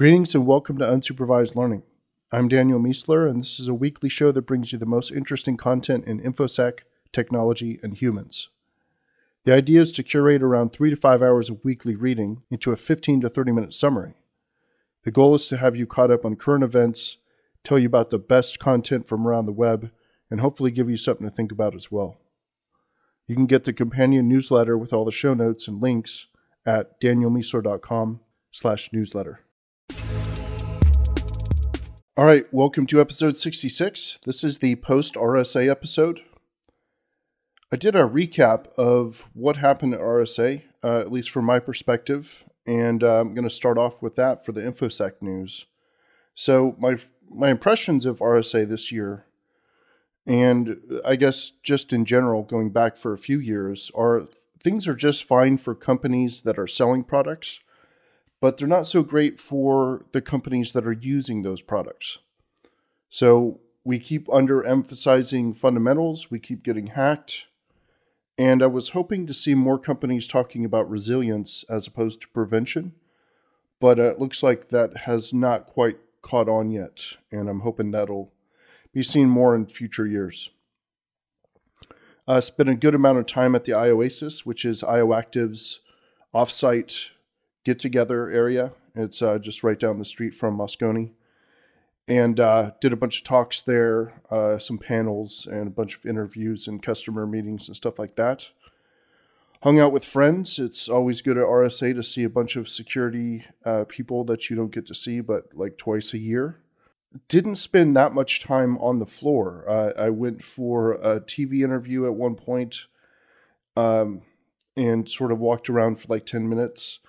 Greetings and welcome to Unsupervised Learning. I'm Daniel Miessler, and this is a weekly show that brings you the most interesting content in InfoSec, technology, and humans. The idea is to curate around three to five hours of weekly reading into a 15 to 30 minute summary. The goal is to have you caught up on current events, tell you about the best content from around the web, and hopefully give you something to think about as well. You can get the companion newsletter with all the show notes and links at danielmiessler.com slash newsletter. All right, welcome to episode 66. This is the post RSA episode. I did a recap of what happened at RSA, uh, at least from my perspective, and uh, I'm going to start off with that for the InfoSec news. So, my, my impressions of RSA this year, and I guess just in general, going back for a few years, are things are just fine for companies that are selling products but they're not so great for the companies that are using those products. So we keep underemphasizing fundamentals, we keep getting hacked. And I was hoping to see more companies talking about resilience as opposed to prevention, but uh, it looks like that has not quite caught on yet. And I'm hoping that'll be seen more in future years. I uh, spent a good amount of time at the IOASIS, which is IOActive's offsite get together area. It's uh, just right down the street from Moscone. And uh, did a bunch of talks there, uh, some panels, and a bunch of interviews and customer meetings and stuff like that. Hung out with friends. It's always good at RSA to see a bunch of security uh, people that you don't get to see, but like twice a year. Didn't spend that much time on the floor. Uh, I went for a TV interview at one point, um, and sort of walked around for like 10 minutes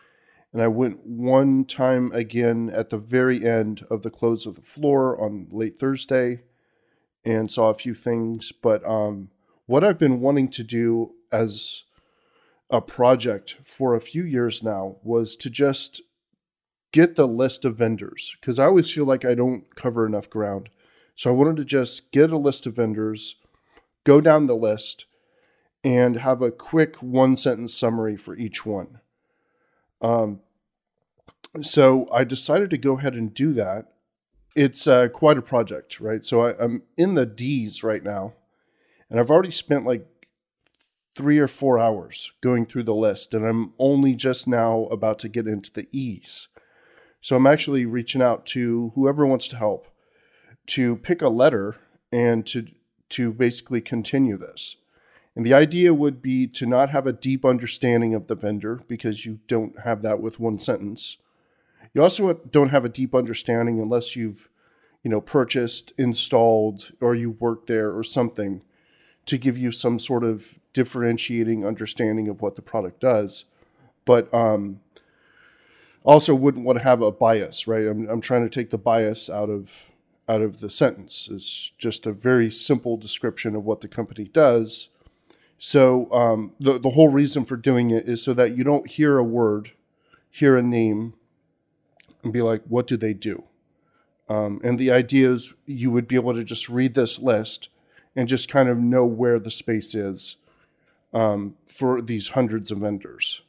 and I went one time again at the very end of the close of the floor on late Thursday and saw a few things. But um, what I've been wanting to do as a project for a few years now was to just get the list of vendors because I always feel like I don't cover enough ground. So I wanted to just get a list of vendors, go down the list, and have a quick one sentence summary for each one. Um, so I decided to go ahead and do that. It's uh, quite a project, right? So I, I'm in the D's right now, and I've already spent like three or four hours going through the list, and I'm only just now about to get into the E's. So I'm actually reaching out to whoever wants to help to pick a letter and to to basically continue this. And the idea would be to not have a deep understanding of the vendor because you don't have that with one sentence. You also don't have a deep understanding unless you've, you know, purchased, installed, or you work there or something to give you some sort of differentiating understanding of what the product does. But um, also wouldn't want to have a bias, right? I'm, I'm trying to take the bias out of out of the sentence. It's just a very simple description of what the company does so um, the the whole reason for doing it is so that you don't hear a word, hear a name, and be like, "What do they do?" Um, and the idea is you would be able to just read this list and just kind of know where the space is um, for these hundreds of vendors,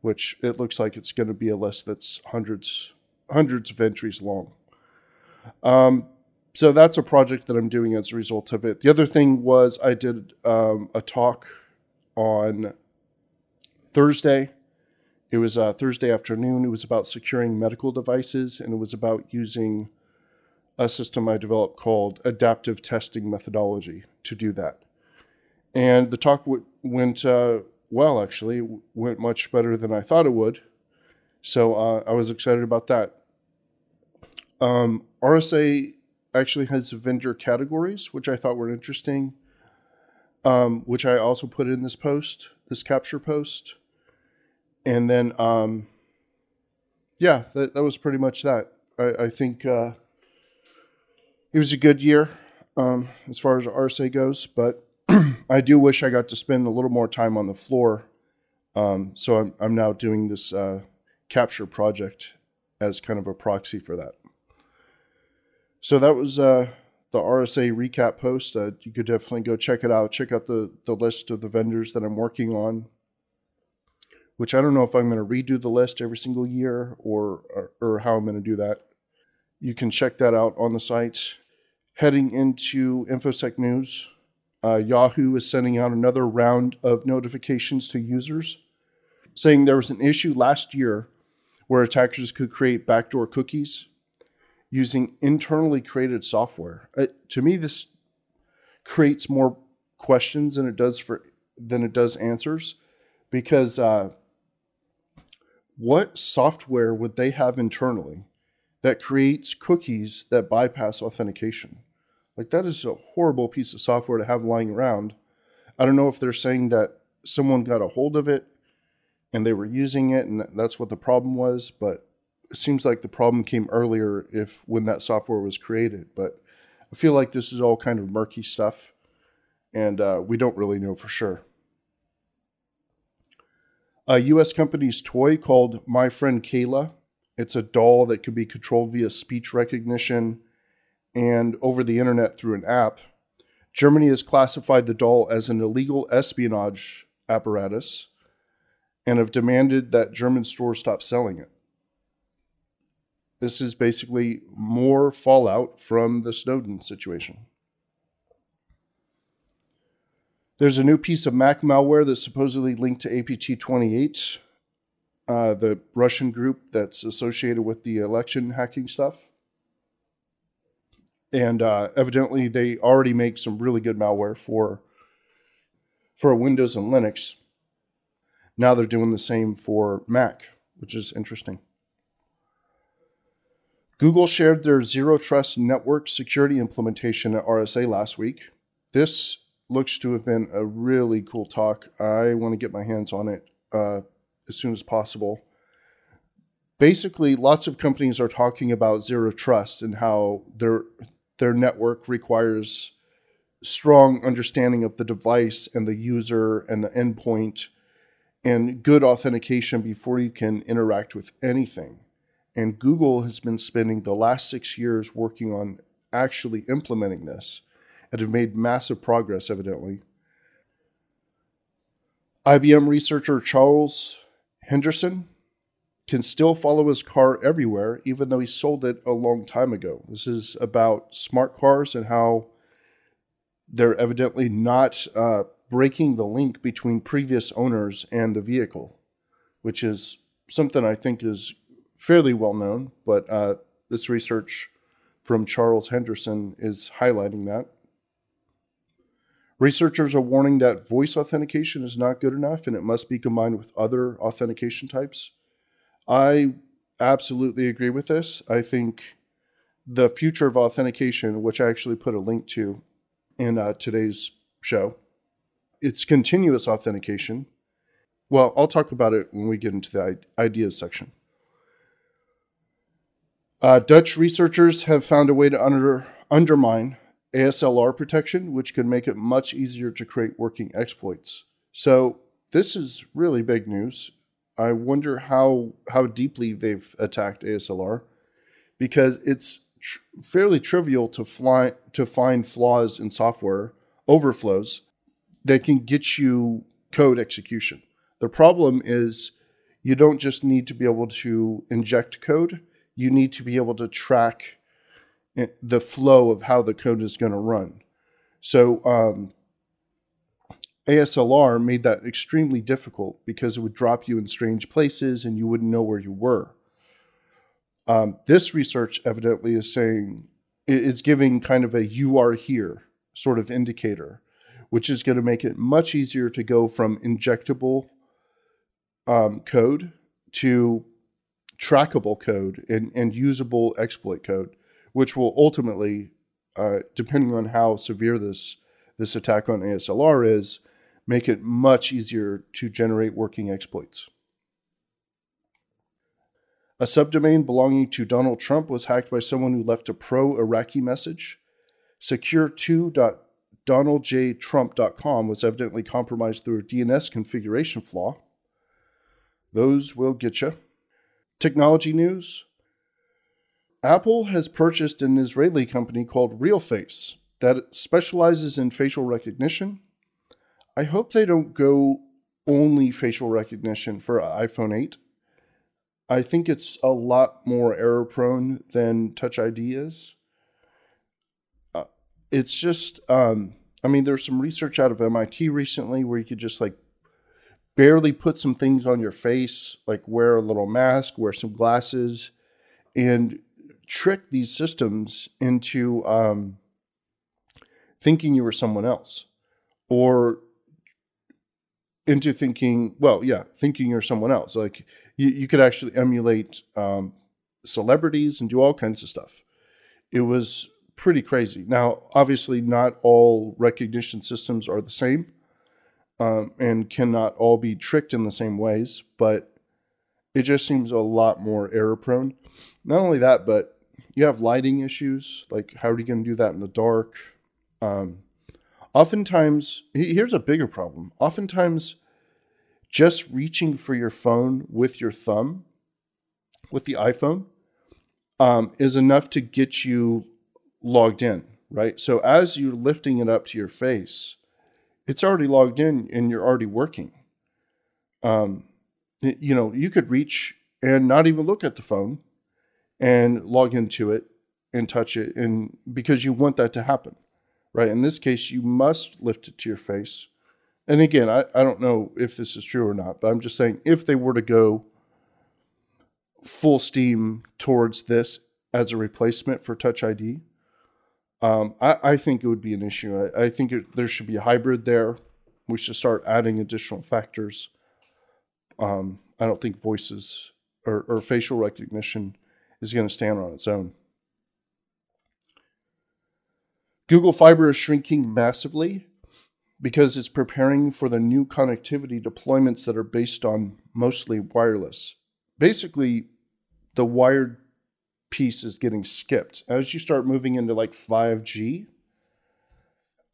which it looks like it's going to be a list that's hundreds hundreds of entries long. Um, so that's a project that I'm doing as a result of it. The other thing was I did um, a talk on Thursday. It was uh, Thursday afternoon. It was about securing medical devices, and it was about using a system I developed called adaptive testing methodology to do that. And the talk w- went uh, well, actually, went much better than I thought it would. So uh, I was excited about that. Um, RSA actually has vendor categories, which I thought were interesting, um, which I also put in this post, this capture post. And then, um, yeah, that, that was pretty much that. I, I think uh, it was a good year um, as far as RSA goes, but I do wish I got to spend a little more time on the floor. Um, so I'm, I'm now doing this uh, capture project as kind of a proxy for that. So that was uh, the RSA recap post. Uh, you could definitely go check it out. Check out the, the list of the vendors that I'm working on which I don't know if I'm going to redo the list every single year or, or, or how I'm going to do that. You can check that out on the site. Heading into InfoSec news, uh, Yahoo is sending out another round of notifications to users saying there was an issue last year where attackers could create backdoor cookies using internally created software. Uh, to me, this creates more questions than it does for than it does answers because uh, what software would they have internally that creates cookies that bypass authentication? Like that is a horrible piece of software to have lying around. I don't know if they're saying that someone got a hold of it and they were using it and that's what the problem was, but it seems like the problem came earlier if when that software was created. But I feel like this is all kind of murky stuff and uh, we don't really know for sure. A US company's toy called My Friend Cayla. It's a doll that could be controlled via speech recognition and over the internet through an app. Germany has classified the doll as an illegal espionage apparatus and have demanded that German stores stop selling it. This is basically more fallout from the Snowden situation. There's a new piece of Mac malware that's supposedly linked to APT 28, uh, the Russian group that's associated with the election hacking stuff. And uh, evidently, they already make some really good malware for for Windows and Linux. Now they're doing the same for Mac, which is interesting. Google shared their Zero Trust Network security implementation at RSA last week. This looks to have been a really cool talk. I want to get my hands on it uh, as soon as possible. Basically, lots of companies are talking about zero trust and how their their network requires strong understanding of the device and the user and the endpoint and good authentication before you can interact with anything. And Google has been spending the last six years working on actually implementing this and have made massive progress, evidently. IBM researcher Charles Henderson can still follow his car everywhere, even though he sold it a long time ago. This is about smart cars and how they're evidently not uh, breaking the link between previous owners and the vehicle, which is something I think is fairly well known, but uh, this research from Charles Henderson is highlighting that. Researchers are warning that voice authentication is not good enough and it must be combined with other authentication types. I absolutely agree with this. I think the future of authentication, which I actually put a link to in uh, today's show, it's continuous authentication. Well, I'll talk about it when we get into the ideas section. Uh, Dutch researchers have found a way to under, undermine ASLR protection, which can make it much easier to create working exploits. So this is really big news. I wonder how how deeply they've attacked ASLR because it's tr- fairly trivial to fly to find flaws in software overflows that can get you code execution. The problem is you don't just need to be able to inject code, you need to be able to track the flow of how the code is going to run. So um, ASLR made that extremely difficult because it would drop you in strange places and you wouldn't know where you were. Um, this research evidently is saying it's giving kind of a you are here sort of indicator, which is going to make it much easier to go from injectable um, code to trackable code and, and usable exploit code which will ultimately, uh, depending on how severe this this attack on ASLR is, make it much easier to generate working exploits. A subdomain belonging to Donald Trump was hacked by someone who left a pro Iraqi message. Secure2.donaldjtrump.com was evidently compromised through a DNS configuration flaw. Those will get you. Technology news Apple has purchased an Israeli company called RealFace that specializes in facial recognition. I hope they don't go only facial recognition for iPhone 8. I think it's a lot more error prone than Touch ID is. Uh, it's just, um, I mean, there's some research out of MIT recently where you could just like barely put some things on your face, like wear a little mask, wear some glasses, and trick these systems into um, thinking you were someone else or into thinking, well, yeah, thinking you're someone else. Like you, you could actually emulate um, celebrities and do all kinds of stuff. It was pretty crazy. Now, obviously, not all recognition systems are the same um, and cannot all be tricked in the same ways, but it just seems a lot more error prone. Not only that, but you have lighting issues. Like, how are you going to do that in the dark? Um, oftentimes, here's a bigger problem. Oftentimes, just reaching for your phone with your thumb, with the iPhone, um, is enough to get you logged in, right? So as you're lifting it up to your face, it's already logged in and you're already working. Um, you know, you could reach and not even look at the phone and log into it and touch it and because you want that to happen right? In this case you must lift it to your face. And again I, I don't know if this is true or not but i'm just saying if they were to go full steam towards this as a replacement for touch id um, I, I, think it would be an issue. I, I think it, there should be a hybrid there. We should start adding additional factors um, i don't think voices or, or facial recognition is going to stand on its own Google Fiber is shrinking massively because it's preparing for the new connectivity deployments that are based on mostly wireless. Basically, the wired piece is getting skipped. As you start moving into like 5G,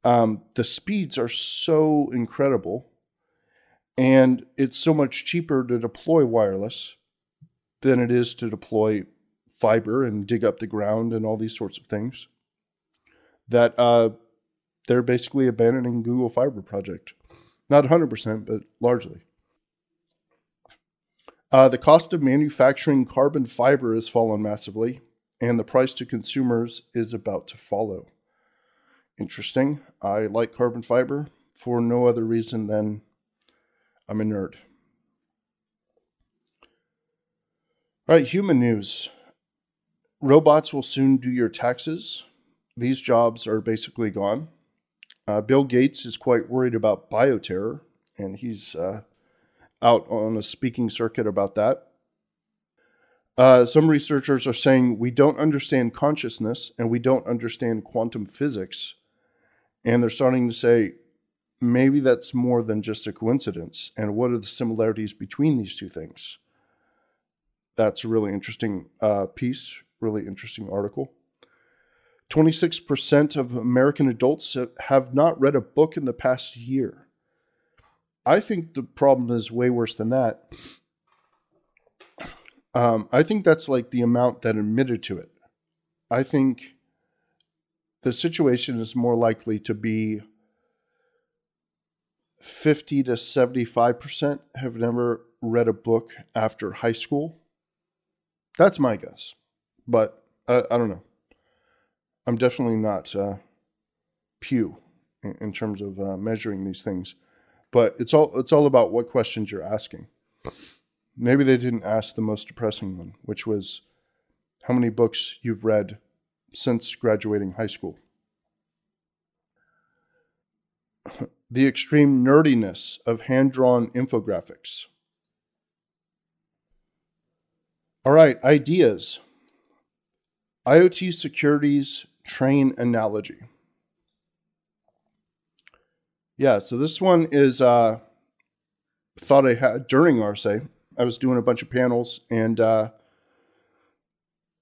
um, the speeds are so incredible and it's so much cheaper to deploy wireless than it is to deploy fiber and dig up the ground and all these sorts of things that uh, they're basically abandoning Google Fiber project. Not 100%, but largely. Uh, the cost of manufacturing carbon fiber has fallen massively, and the price to consumers is about to follow. Interesting. I like carbon fiber for no other reason than I'm a nerd. All right, human news. Robots will soon do your taxes these jobs are basically gone. Uh, Bill Gates is quite worried about bioterror, and he's uh, out on a speaking circuit about that. Uh, some researchers are saying we don't understand consciousness and we don't understand quantum physics. And they're starting to say maybe that's more than just a coincidence. And what are the similarities between these two things? That's a really interesting uh, piece, really interesting article. 26% of American adults have not read a book in the past year. I think the problem is way worse than that. Um, I think that's like the amount that admitted to it. I think the situation is more likely to be 50 to 75% have never read a book after high school. That's my guess. But uh, I don't know. I'm definitely not uh, Pew in, in, terms of uh, measuring these things, but it's all it's all about what questions you're asking. Maybe they didn't ask the most depressing one, which was how many books you've read since graduating high school. The extreme nerdiness of hand drawn infographics. All right, ideas. IoT securities train analogy. Yeah, so this one is uh, thought I had during RSA. I was doing a bunch of panels, and uh,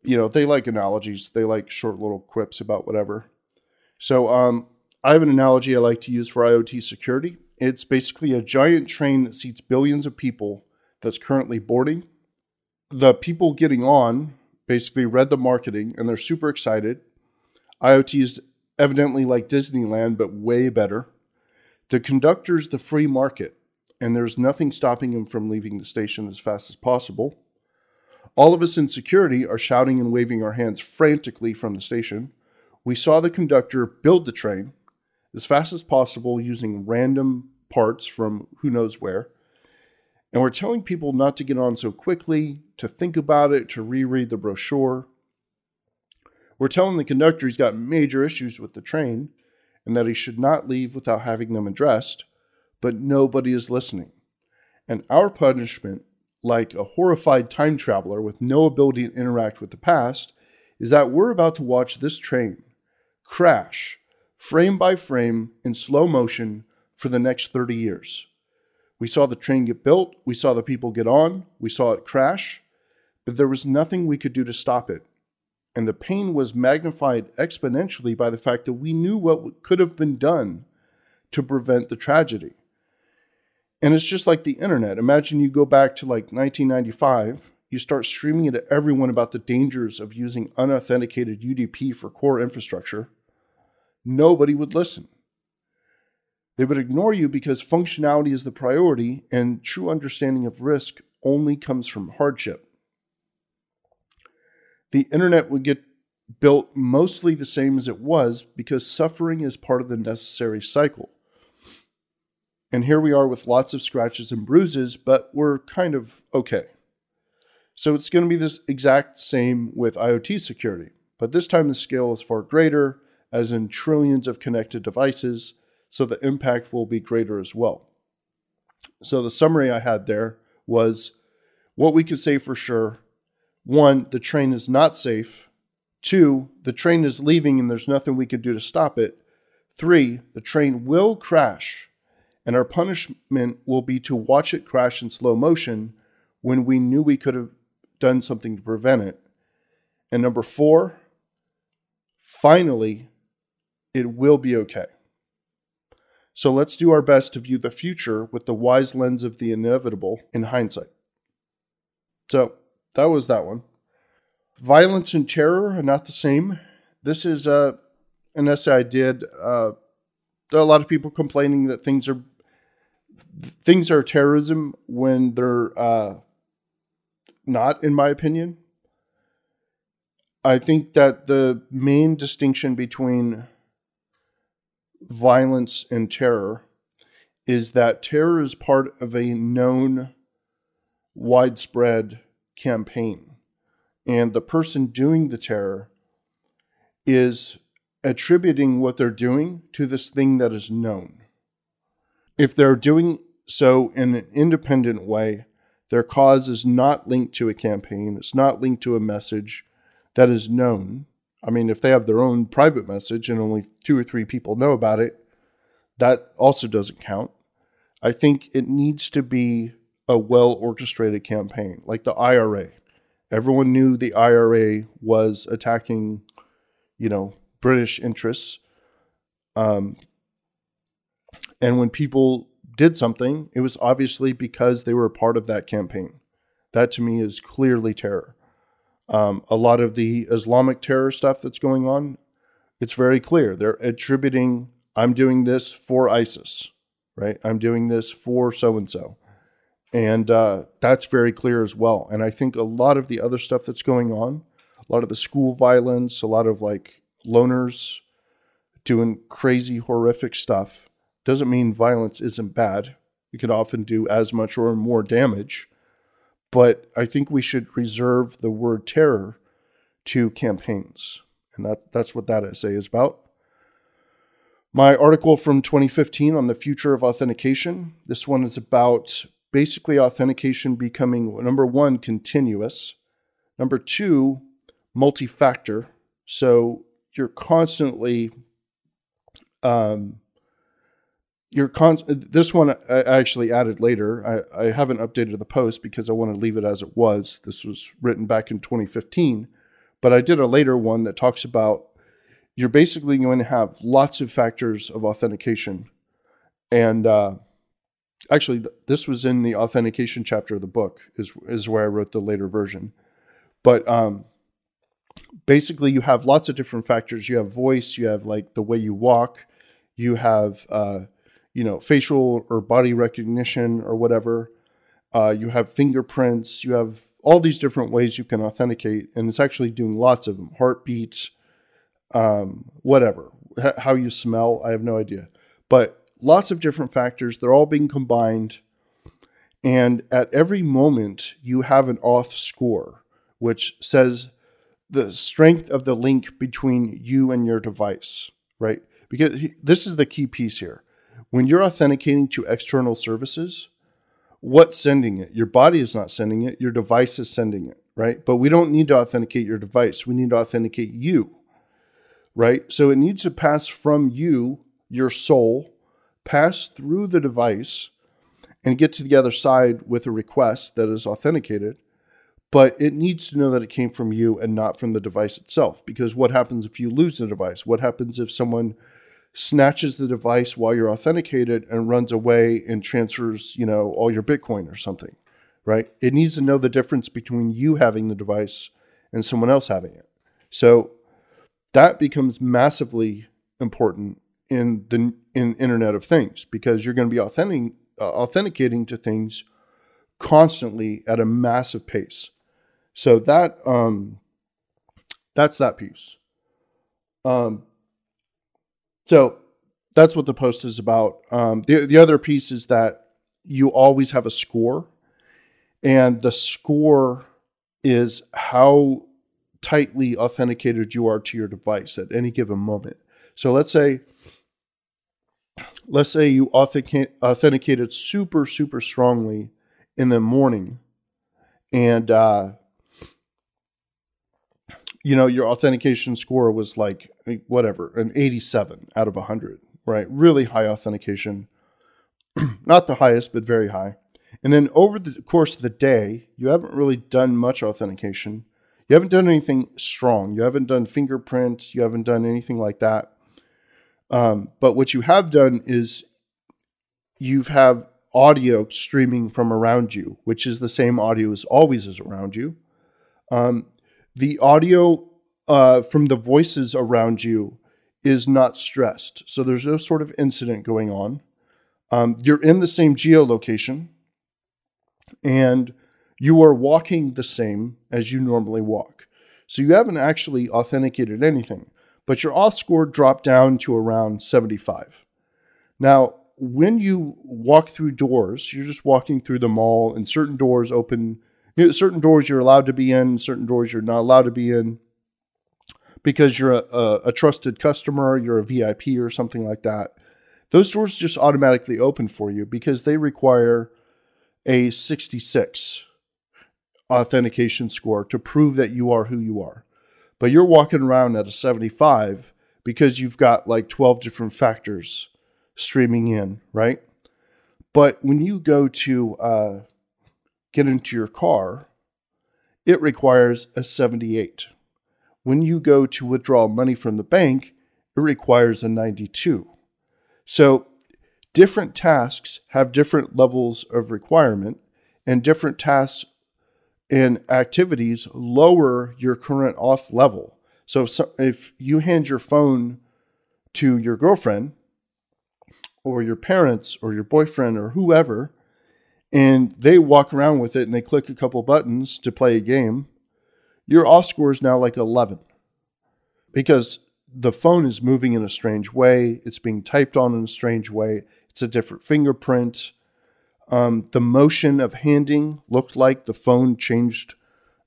you know they like analogies. They like short little quips about whatever. So um, I have an analogy I like to use for IoT security. It's basically a giant train that seats billions of people that's currently boarding. The people getting on basically read the marketing and they're super excited IoT is evidently like Disneyland, but way better. The conductor's the free market. and there's nothing stopping him from leaving the station as fast as possible. All of us in security are shouting and waving our hands frantically from the station. We saw the conductor build the train as fast as possible using random parts from who knows where. And we're telling people not to get on so quickly, to think about it, to reread the brochure. We're telling the conductor he's got major issues with the train and that he should not leave without having them addressed, but nobody is listening. And our punishment like a horrified time traveler with no ability to interact with the past, is that we're about to watch this train crash frame by frame in slow motion for the next 30 years. We saw the train get built, we saw the people get on, we saw it crash, but there was nothing we could do to stop it. And the pain was magnified exponentially by the fact that we knew what could have been done to prevent the tragedy. And it's just like the internet. Imagine you go back to like 1995, you start streaming it to everyone about the dangers of using unauthenticated UDP for core infrastructure. Nobody would listen. They would ignore you because functionality is the priority and true understanding of risk only comes from hardship. The internet would get built mostly the same as it was because suffering is part of the necessary cycle. And here we are with lots of scratches and bruises, but we're kind of okay. So it's going to be this exact same with IoT security, but this time the scale is far greater, as in trillions of connected devices, so the impact will be greater as well. So the summary I had there was what we could say for sure one, the train is not safe. Two, the train is leaving and there's nothing we could do to stop it. Three, the train will crash and our punishment will be to watch it crash in slow motion when we knew we could have done something to prevent it. And number four, finally, it will be okay. So let's do our best to view the future with the wise lens of the inevitable in hindsight. So that was that one. Violence and terror are not the same. This is uh, an essay I did. Uh, there are a lot of people complaining that things are things are terrorism when they're uh, not, in my opinion. I think that the main distinction between violence and terror is that terror is part of a known widespread campaign. And the person doing the terror is attributing what they're doing to this thing that is known. If they're doing so in an independent way, their cause is not linked to a campaign, it's not linked to a message that is known. I mean, if they have their own private message and only two or three people know about it, that also doesn't count. I think it needs to be a well orchestrated campaign, like the IRA. Everyone knew the IRA was attacking, you know, British interests. Um, and when people did something, it was obviously because they were a part of that campaign. That to me is clearly terror. Um, a lot of the Islamic terror stuff that's going on, it's very clear. They're attributing, I'm doing this for ISIS, right? I'm doing this for so and so. And uh, that's very clear as well. And I think a lot of the other stuff that's going on, a lot of the school violence, a lot of like loners doing crazy, horrific stuff, doesn't mean violence isn't bad. It could often do as much or more damage. But I think we should reserve the word terror to campaigns. And that, that's what that essay is about. My article from 2015 on the future of authentication. This one is about basically authentication becoming number one, continuous, number two, multi factor. So you're constantly um, your con this one I actually added later. I, I haven't updated the post because I want to leave it as it was. This was written back in 2015, but I did a later one that talks about you're basically going to have lots of factors of authentication, and uh, actually th- this was in the authentication chapter of the book is is where I wrote the later version, but um, basically you have lots of different factors. You have voice, you have like the way you walk, you have uh, you know, facial or body recognition or whatever. Uh, you have fingerprints. You have all these different ways you can authenticate, and it's actually doing lots of them. Heartbeats, um, whatever, H- how you smell. I have no idea, but lots of different factors. They're all being combined, and at every moment you have an auth score, which says the strength of the link between you and your device, right? Because this is the key piece here. When you're authenticating to external services, what's sending it? Your body is not sending it, your device is sending it, right? But we don't need to authenticate your device, we need to authenticate you, right? So it needs to pass from you, your soul, pass through the device, and get to the other side with a request that is authenticated but it needs to know that it came from you and not from the device itself. Because what happens if you lose the device? What happens if someone snatches the device while you're authenticated and runs away and transfers, you know, all your Bitcoin or something, right? It needs to know the difference between you having the device and someone else having it. So that becomes massively important in the in Internet of Things because you're going to be authentic, uh, authenticating to things constantly at a massive pace. So that um, that's that piece. Um, so that's what the post is about. Um, the the other piece is that you always have a score, and the score is how tightly authenticated you are to your device at any given moment. So let's say let's say you authenticate, authenticated super super strongly in the morning and uh, you know, your authentication score was like whatever, an 87 out of 100, right? Really high authentication. Not the highest, but very high. And then over the course of the day, you haven't really done much authentication. You haven't done anything strong. You haven't done fingerprint. You haven't done anything like that. Um, but what you have done is you've have audio streaming from around you, which is the same audio as always is around you. Um, the audio uh, from the voices around you is not stressed. So there's no sort of incident going on. Um, you're in the same geolocation and you are walking the same as you normally walk. So you haven't actually authenticated anything, but your auth score dropped down to around 75. Now, when you walk through doors, you're just walking through the mall and certain doors open you know, certain doors you're allowed to be in, certain doors you're not allowed to be in because you're a, a, a trusted customer, you're a VIP or something like that. Those doors just automatically open for you because they require a 66 authentication score to prove that you are who you are. But you're walking around at a 75 because you've got like 12 different factors streaming in, right? But when you go to uh, get into your car, it requires a 78. When you go to withdraw money from the bank, it requires a 92. So, different tasks have different levels of requirement, and different tasks and activities lower your current auth level. So, if, if you hand your phone to your girlfriend, or your parents, or your boyfriend, or whoever, and they walk around with it and they click a couple buttons to play a game, your auth score is now like 11 because the phone is moving in a strange way. It's being typed on in a strange way. It's a different fingerprint. Um, the motion of handing looked like the phone changed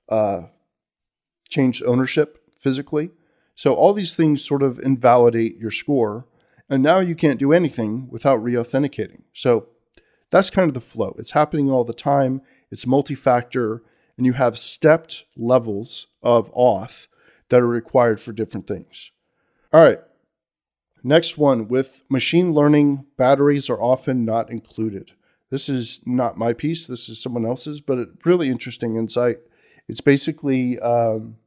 uh, changed ownership physically. So all these things sort of invalidate your score, and now you can't do anything without re-authenticating. So that's kind of the flow. It's happening all the time. It's multi-factor, and you have stepped levels of auth that are required for different things. All right. Next one with machine learning, batteries are often not included. This is not my piece, this is someone else's, but a really interesting insight. It's basically um,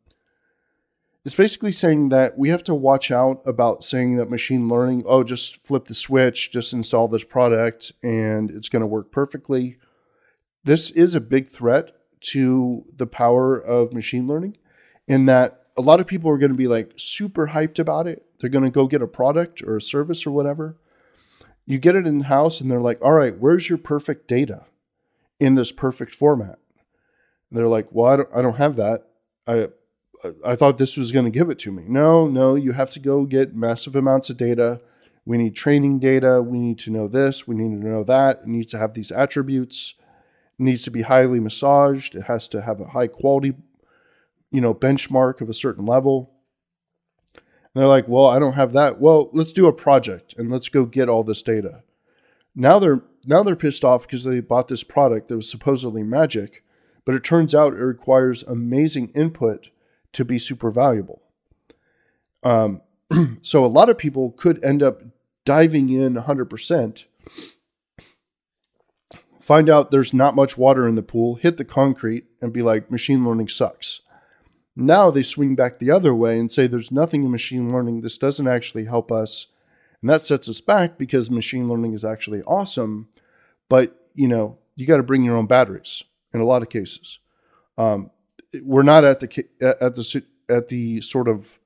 it's basically saying that we have to watch out about saying that machine learning, oh, just flip the switch, just install this product, and it's going to work perfectly. This is a big threat to the power of machine learning in that a lot of people are going to be like super hyped about it. They're going to go get a product or a service or whatever. You get it in house, and they're like, all right, where's your perfect data in this perfect format? And they're like, well, I don't, I don't have that. I, I thought this was going to give it to me. No, no, you have to go get massive amounts of data. We need training data. We need to know this. We need to know that. It needs to have these attributes. Needs to be highly massaged. It has to have a high quality, you know, benchmark of a certain level. And they're like, well, I don't have that. Well, let's do a project and let's go get all this data. Now they're now they're pissed off because they bought this product that was supposedly magic, but it turns out it requires amazing input to be super valuable. Um, so a lot of people could end up diving in 100%, find out there's not much water in the pool, hit the concrete, and be like, machine learning sucks. Now they swing back the other way and say there's nothing in machine learning. This doesn't actually help us. And that sets us back because machine learning is actually awesome. But, you know, you got to bring your own batteries in a lot of cases. Um, we're not at the at the at the sort of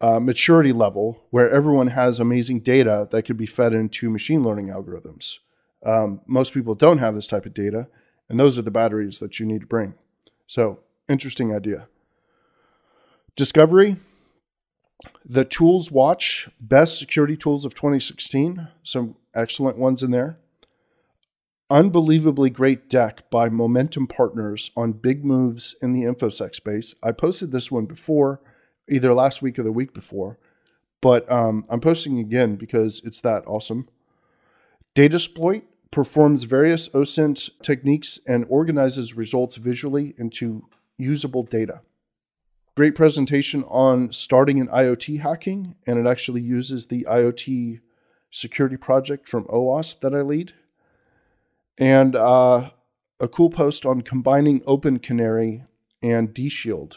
uh, maturity level where everyone has amazing data that could be fed into machine learning algorithms. Um, most people don't have this type of data, and those are the batteries that you need to bring. So, interesting idea. Discovery, the ToolsWatch, best security tools of 2016. Some excellent ones in there. Unbelievably great deck by Momentum Partners on big moves in the InfoSec space. I posted this one before, either last week or the week before, but um, I'm posting again because it's that awesome. Datasploit performs various OSINT techniques and organizes results visually into usable data. Great presentation on starting an IoT hacking, and it actually uses the IoT security project from OWASP that I lead. And uh, a cool post on combining OpenCanary and DShield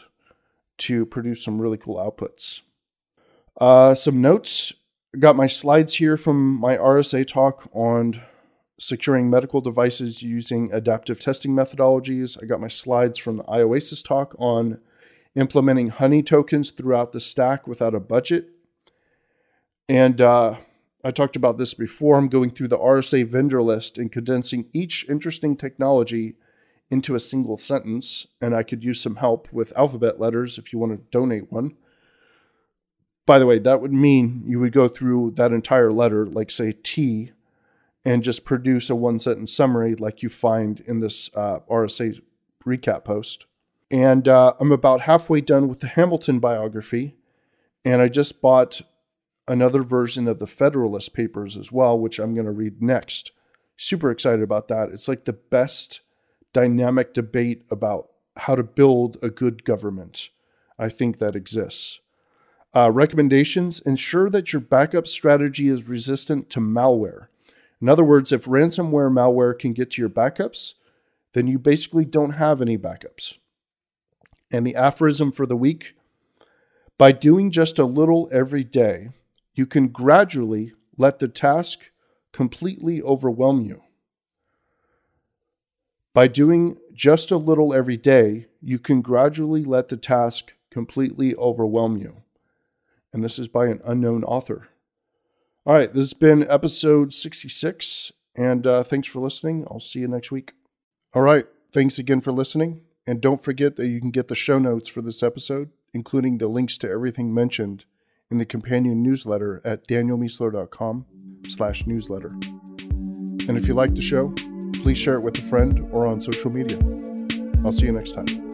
to produce some really cool outputs. Uh, some notes. Got my slides here from my RSA talk on securing medical devices using adaptive testing methodologies. I got my slides from the iOasis talk on implementing honey tokens throughout the stack without a budget. And uh, I talked about this before. I'm going through the RSA vendor list and condensing each interesting technology into a single sentence. And I could use some help with alphabet letters if you want to donate one. By the way, that would mean you would go through that entire letter, like say T, and just produce a one sentence summary like you find in this uh, RSA recap post. And uh, I'm about halfway done with the Hamilton biography. And I just bought another version of the Federalist Papers as well, which I'm going to read next. Super excited about that. It's like the best dynamic debate about how to build a good government I think that exists. Uh, recommendations ensure that your backup strategy is resistant to malware. In other words, if ransomware malware can get to your backups, then you basically don't have any backups. And the aphorism for the week by doing just a little every day, you can gradually let the task completely overwhelm you. By doing just a little every day, you can gradually let the task completely overwhelm you. And this is by an unknown author. All right, this has been episode 66, and uh, thanks for listening. I'll see you next week. All right, thanks again for listening. And don't forget that you can get the show notes for this episode, including the links to everything mentioned in the companion newsletter at danielmiessler.com slash newsletter. And if you like the show, please share it with a friend or on social media. I'll see you next time.